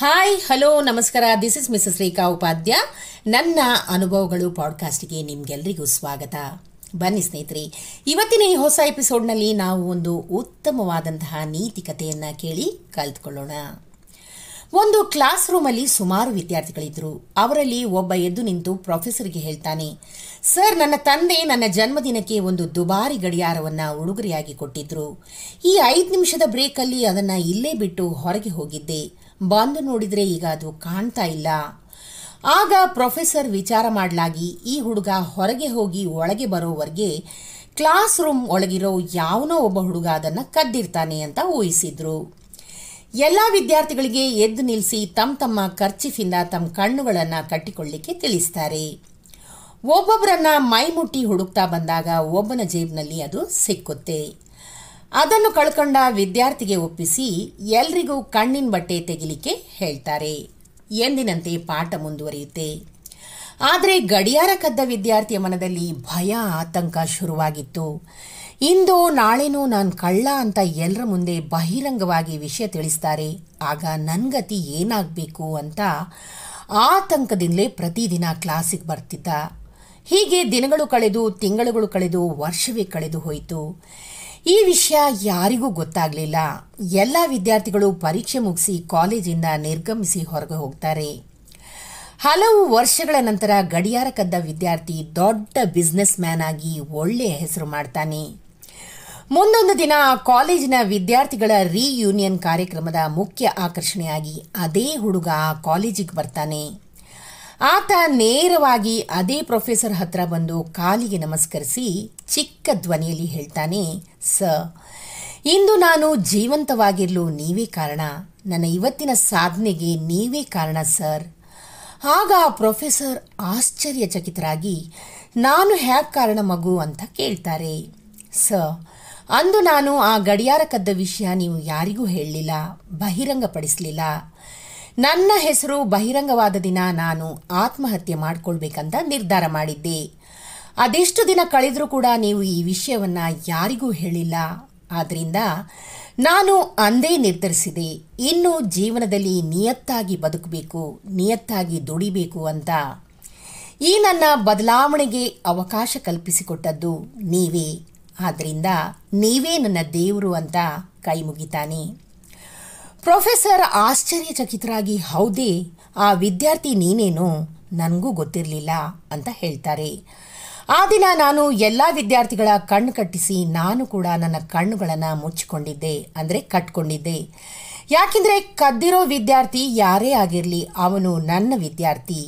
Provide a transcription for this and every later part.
Hi hello ನಮಸ್ಕಾರ. This is Mrs Rekha Upadhya ನನ್ನ ಅನುಭವಗಳು ಪಾಡ್ಕಾಸ್ಟ್ಗೆ ನಿಮ್ಗೆಲ್ರಿಗೂ ಸ್ವಾಗತ. ಬನ್ನಿ ಸ್ನೇಹಿತರೆ, ಇವತ್ತಿನ ಈ ಹೊಸ ಎಪಿಸೋಡ್ನಲ್ಲಿ ನಾವು ಒಂದು ಉತ್ತಮವಾದಂತಹ ನೀತಿ ಕಥೆಯನ್ನು ಕೇಳಿ ಕಲ್ತ್ಕೊಳ್ಳೋಣ. ಒಂದು ಕ್ಲಾಸ್ ರೂಮಲ್ಲಿ ಸುಮಾರು ವಿದ್ಯಾರ್ಥಿಗಳಿದ್ದರು ಅವರಲ್ಲಿ ಒಬ್ಬ ಎದ್ದು ನಿಂತು ಪ್ರೊಫೆಸರ್ಗೆ ಹೇಳ್ತಾನೆ, ಸರ್, ನನ್ನ ತಂದೆ ನನ್ನ ಜನ್ಮದಿನಕ್ಕೆ ಒಂದು ದುಬಾರಿ ಗಡಿಯಾರವನ್ನ ಉಡುಗೊರೆಯಾಗಿ ಕೊಟ್ಟಿದ್ರು. ಈ ಐದು ನಿಮಿಷದ ಬ್ರೇಕಲ್ಲಿ ಅದನ್ನ ಇಲ್ಲೇ ಬಿಟ್ಟು ಹೊರಗೆ ಹೋಗಿದ್ದೆ. ಬಂದು ನೋಡಿದ್ರೆ ಈಗ ಅದು ಕಾಣ್ತಾ ಇಲ್ಲ. ಆಗ ಪ್ರೊಫೆಸರ್ ವಿಚಾರ ಮಾಡಲಾಗಿ ಈ ಹುಡುಗ ಹೊರಗೆ ಹೋಗಿ ಒಳಗೆ ಬರೋವರೆಗೆ ಕ್ಲಾಸ್ ರೂಮ್ ಒಳಗಿರೋ ಯಾವನೋ ಒಬ್ಬ ಹುಡುಗ ಅದನ್ನು ಕದ್ದಿರ್ತಾನೆ ಅಂತ ಊಹಿಸಿದ್ರು. ಎಲ್ಲ ವಿದ್ಯಾರ್ಥಿಗಳಿಗೆ ಎದ್ದು ನಿಲ್ಲಿಸಿ ತಮ್ಮ ತಮ್ಮ ಖರ್ಚಿಫಿಂದ ತಮ್ಮ ಕಣ್ಣುಗಳನ್ನು ಕಟ್ಟಿಕೊಳ್ಳಿಕ್ಕೆ ತಿಳಿಸ್ತಾರೆ. ಒಬ್ಬೊಬ್ಬರನ್ನ ಮೈ ಮುಟ್ಟಿ ಹುಡುಕ್ತಾ ಬಂದಾಗ ಒಬ್ಬನ ಜೇಬ್ನಲ್ಲಿ ಅದು ಸಿಕ್ಕುತ್ತೆ. ಅದನ್ನು ಕಳ್ಕೊಂಡ ವಿದ್ಯಾರ್ಥಿಗೆ ಒಪ್ಪಿಸಿ ಎಲ್ರಿಗೂ ಕಣ್ಣಿನ ಬಟ್ಟೆ ತೆಗಿಲಿಕ್ಕೆ ಹೇಳ್ತಾರೆ. ಎಂದಿನಂತೆ ಪಾಠ ಮುಂದುವರಿಯುತ್ತೆ. ಆದರೆ ಗಡಿಯಾರ ಕದ್ದ ವಿದ್ಯಾರ್ಥಿಯ ಮನದಲ್ಲಿ ಭಯ, ಆತಂಕ ಶುರುವಾಗಿತ್ತು. ಇಂದು ನಾಳೆನೂ ನಾನು ಕಳ್ಳ ಅಂತ ಎಲ್ಲರ ಮುಂದೆ ಬಹಿರಂಗವಾಗಿ ವಿಷಯ ತಿಳಿಸ್ತಾರೆ. ಆಗ ನನ್ಗತಿ ಏನಾಗಬೇಕು ಅಂತ ಆತಂಕದಿಂದಲೇ ಪ್ರತಿದಿನ ಕ್ಲಾಸಿಗೆ ಬರ್ತಿದ್ದ. ಹೀಗೆ ದಿನಗಳು ಕಳೆದು, ತಿಂಗಳುಗಳು ಕಳೆದು, ವರ್ಷವೇ ಕಳೆದು ಹೋಯಿತು. ಈ ವಿಷಯ ಯಾರಿಗೂ ಗೊತ್ತಾಗಲಿಲ್ಲ. ಎಲ್ಲ ವಿದ್ಯಾರ್ಥಿಗಳು ಪರೀಕ್ಷೆ ಮುಗಿಸಿ ಕಾಲೇಜಿಂದ ನಿರ್ಗಮಿಸಿ ಹೊರಗೆ ಹೋಗ್ತಾರೆ. ಹಲವು ವರ್ಷಗಳ ನಂತರ ಗಡಿಯಾರ ಕದ್ದ ವಿದ್ಯಾರ್ಥಿ ದೊಡ್ಡ ಬಿಸ್ನೆಸ್ ಮ್ಯಾನ್ ಆಗಿ ಒಳ್ಳೆಯ ಹೆಸರು ಮಾಡ್ತಾನೆ. ಮುಂದೊಂದು ದಿನ ಕಾಲೇಜಿನ ವಿದ್ಯಾರ್ಥಿಗಳ ರೀಯೂನಿಯನ್ ಕಾರ್ಯಕ್ರಮದ ಮುಖ್ಯ ಆಕರ್ಷಣೆಯಾಗಿ ಅದೇ ಹುಡುಗ ಕಾಲೇಜಿಗೆ ಬರ್ತಾನೆ. ಆತ ನೇರವಾಗಿ ಅದೇ ಪ್ರೊಫೆಸರ್ ಹತ್ರ ಬಂದು ಕಾಲಿಗೆ ನಮಸ್ಕರಿಸಿ ಚಿಕ್ಕ ಧ್ವನಿಯಲ್ಲಿ ಹೇಳ್ತಾನೆ ಸ ಇಂದು ನಾನು ಜೀವಂತವಾಗಿರಲು ನೀವೇ ಕಾರಣ. ನನ್ನ ಇವತ್ತಿನ ಸಾಧನೆಗೆ ನೀವೇ ಕಾರಣ, ಸರ್. ಆಗ ಪ್ರೊಫೆಸರ್ ಆಶ್ಚರ್ಯಚಕಿತರಾಗಿ, ನಾನು ಹ್ಯಾಕ್ ಕಾರಣ ಮಗು ಅಂತ ಕೇಳ್ತಾರೆ. ಸ ಅಂದು ನಾನು ಆ ಗಡಿಯಾರ ಕದ್ದ ವಿಷಯ ನೀವು ಯಾರಿಗೂ ಹೇಳಲಿಲ್ಲ, ಬಹಿರಂಗಪಡಿಸಲಿಲ್ಲ. ನನ್ನ ಹೆಸರು ಬಹಿರಂಗವಾದ ದಿನ ನಾನು ಆತ್ಮಹತ್ಯೆ ಮಾಡಿಕೊಳ್ಬೇಕಂತ ನಿರ್ಧಾರ ಮಾಡಿದ್ದೆ. ಅದೆಷ್ಟು ದಿನ ಕಳೆದರೂ ಕೂಡ ನೀವು ಈ ವಿಷಯವನ್ನು ಯಾರಿಗೂ ಹೇಳಿಲ್ಲ. ಆದ್ದರಿಂದ ನಾನು ಅಂದೇ ನಿರ್ಧರಿಸಿದೆ. ಇನ್ನು ಜೀವನದಲ್ಲಿ ನಿಯತ್ತಾಗಿ ಬದುಕಬೇಕು, ನಿಯತ್ತಾಗಿ ದುಡಿಬೇಕು ಅಂತ ಈ ನನ್ನ ಬದಲಾವಣೆಗೆ ಅವಕಾಶ ಕಲ್ಪಿಸಿಕೊಟ್ಟದ್ದು ನೀವೇ. ಆದ್ದರಿಂದ ನೀವೇ ನನ್ನ ದೇವರು ಅಂತ ಕೈ ಮುಗಿತಾನೆ. ಪ್ರೊಫೆಸರ್ ಆಶ್ಚರ್ಯಚಕಿತರಾಗಿ, ಹೌದೇ, ಆ ವಿದ್ಯಾರ್ಥಿ ನೀನೇನು, ನನಗೂ ಗೊತ್ತಿರಲಿಲ್ಲ ಅಂತ ಹೇಳ್ತಾರೆ. ಆ ದಿನ ನಾನು ಎಲ್ಲ ವಿದ್ಯಾರ್ಥಿಗಳ ಕಣ್ಣು ಕಟ್ಟಿಸಿ ನಾನು ಕೂಡ ನನ್ನ ಕಣ್ಣುಗಳನ್ನು ಮುಚ್ಚಿಕೊಂಡಿದ್ದೆ, ಅಂದರೆ ಕಟ್ಕೊಂಡಿದ್ದೆ. ಯಾಕೆಂದರೆ ಕದ್ದಿರೋ ವಿದ್ಯಾರ್ಥಿ ಯಾರೇ ಆಗಿರಲಿ, ಅವನು ನನ್ನ ವಿದ್ಯಾರ್ಥಿ.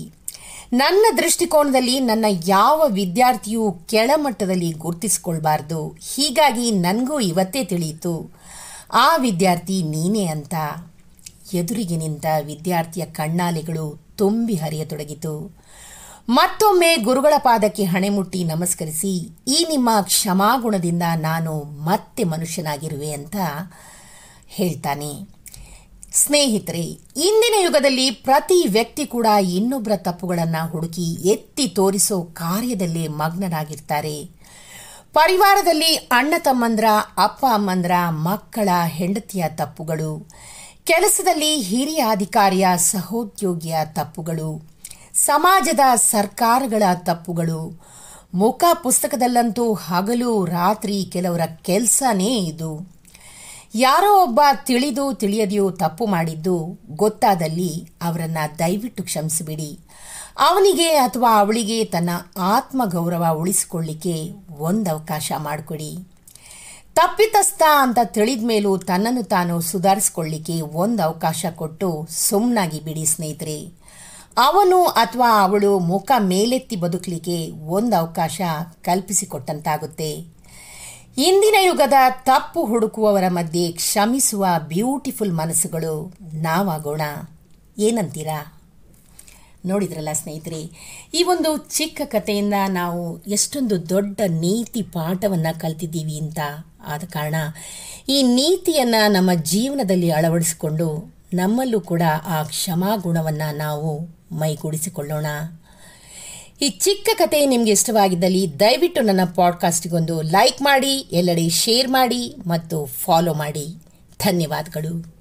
ನನ್ನ ದೃಷ್ಟಿಕೋನದಲ್ಲಿ ನನ್ನ ಯಾವ ವಿದ್ಯಾರ್ಥಿಯೂ ಕೆಳಮಟ್ಟದಲ್ಲಿ ಗುರುತಿಸಿಕೊಳ್ಬಾರ್ದು. ಹೀಗಾಗಿ ನನಗೂ ಇವತ್ತೇ ತಿಳಿಯಿತು, ಆ ವಿದ್ಯಾರ್ಥಿ ನೀನೇ ಅಂತ. ಎದುರಿಗೆ ನಿಂತ ವಿದ್ಯಾರ್ಥಿಯ ಕಣ್ಣಾಲೆಗಳು ತುಂಬಿ ಹರಿಯತೊಡಗಿತು. ಮತ್ತೊಮ್ಮೆ ಗುರುಗಳ ಪಾದಕ್ಕೆ ಹಣೆಮುಟ್ಟಿ ನಮಸ್ಕರಿಸಿ, ಈ ನಿಮ್ಮ ಕ್ಷಮಾಗುಣದಿಂದ ನಾನು ಮತ್ತೆ ಮನುಷ್ಯನಾಗಿರುವೆ ಅಂತ ಹೇಳ್ತಾನೆ. ಸ್ನೇಹಿತರೆ, ಇಂದಿನ ಯುಗದಲ್ಲಿ ಪ್ರತಿ ವ್ಯಕ್ತಿ ಕೂಡ ಇನ್ನೊಬ್ಬರ ತಪ್ಪುಗಳನ್ನು ಹುಡುಕಿ ಎತ್ತಿ ತೋರಿಸೋ ಕಾರ್ಯದಲ್ಲಿ ಮಗ್ನರಾಗಿರ್ತಾರೆ. ಪರಿವಾರದಲ್ಲಿ ಅಣ್ಣ ತಮ್ಮಂದ್ರ, ಅಪ್ಪ ಅಮ್ಮಂದ್ರ, ಮಕ್ಕಳ ಹೆಂಡತಿಯ ತಪ್ಪುಗಳು, ಕೆಲಸದಲ್ಲಿ ಹಿರಿಯ ಅಧಿಕಾರಿಯ ಸಹೋದ್ಯೋಗಿಯ ತಪ್ಪುಗಳು ಸಮಾಜದ ಸರ್ಕಾರಗಳ ತಪ್ಪುಗಳು. ಮುಖ ಪುಸ್ತಕದಲ್ಲಂತೂ ಹಗಲು ರಾತ್ರಿ ಕೆಲವರ ಕೆಲಸನೇ ಇದು. ಯಾರೋ ಒಬ್ಬ ತಿಳಿದು ತಿಳಿಯದೆಯೋ ತಪ್ಪು ಮಾಡಿದ್ದು ಗೊತ್ತಾದಲ್ಲಿ ಅವರನ್ನ ದಯವಿಟ್ಟು ಕ್ಷಮಿಸಿಬಿಡಿ. ಅವನಿಗೆ ಅಥವಾ ಅವಳಿಗೆ ತನ್ನ ಆತ್ಮಗೌರವ ಉಳಿಸಿಕೊಳ್ಳಿಕ್ಕೆ ಒಂದು ಅವಕಾಶ ಮಾಡಿಕೊಡಿ. ತಪ್ಪಿತಸ್ಥ ಅಂತ ತಿಳಿದ ಮೇಲೂ ತನ್ನನ್ನು ತಾನು ಸುಧಾರಿಸಿಕೊಳ್ಳಿಕ್ಕೆ ಒಂದು ಅವಕಾಶ ಕೊಟ್ಟು ಸುಮ್ಮನಾಗಿ ಬಿಡಿ ಸ್ನೇಹಿತರೆ. ಅವನು ಅಥವಾ ಅವಳು ಮುಖ ಮೇಲೆತ್ತಿ ಬದುಕಲಿಕ್ಕೆ ಒಂದು ಅವಕಾಶ ಕಲ್ಪಿಸಿಕೊಟ್ಟಂತಾಗುತ್ತೆ. ಇಂದಿನ ಯುಗದ ತಪ್ಪು ಹುಡುಕುವವರ ಮಧ್ಯೆ ಕ್ಷಮಿಸುವ ಬ್ಯೂಟಿಫುಲ್ ಮನಸ್ಸುಗಳು ನಾವಾಗೋಣ. ಏನಂತೀರಾ? ನೋಡಿದ್ರಲ್ಲ ಸ್ನೇಹಿತರೆ, ಈ ಒಂದು ಚಿಕ್ಕ ಕಥೆಯಿಂದ ನಾವು ಎಷ್ಟೊಂದು ದೊಡ್ಡ ನೀತಿ ಪಾಠವನ್ನು ಕಲ್ತಿದ್ದೀವಿ ಅಂತ ಆದ ಕಾರಣ ಈ ನೀತಿಯನ್ನು ನಮ್ಮ ಜೀವನದಲ್ಲಿ ಅಳವಡಿಸಿಕೊಂಡು ನಮ್ಮಲ್ಲೂ ಕೂಡ ಆ ಕ್ಷಮಾಗುಣವನ್ನು ನಾವು ಮೈಗೂಡಿಸಿಕೊಳ್ಳೋಣ ಈ ಚಿಕ್ಕ ಕತೆ ನಿಮಗೆ ಇಷ್ಟವಾಗಿದ್ದಲ್ಲಿ ದಯವಿಟ್ಟು ನನ್ನ ಪಾಡ್ಕಾಸ್ಟಿಗೊಂದು ಲೈಕ್ ಮಾಡಿ, ಎಲ್ಲೆಡೆ ಶೇರ್ ಮಾಡಿ ಮತ್ತು ಫಾಲೋ ಮಾಡಿ. ಧನ್ಯವಾದಗಳು.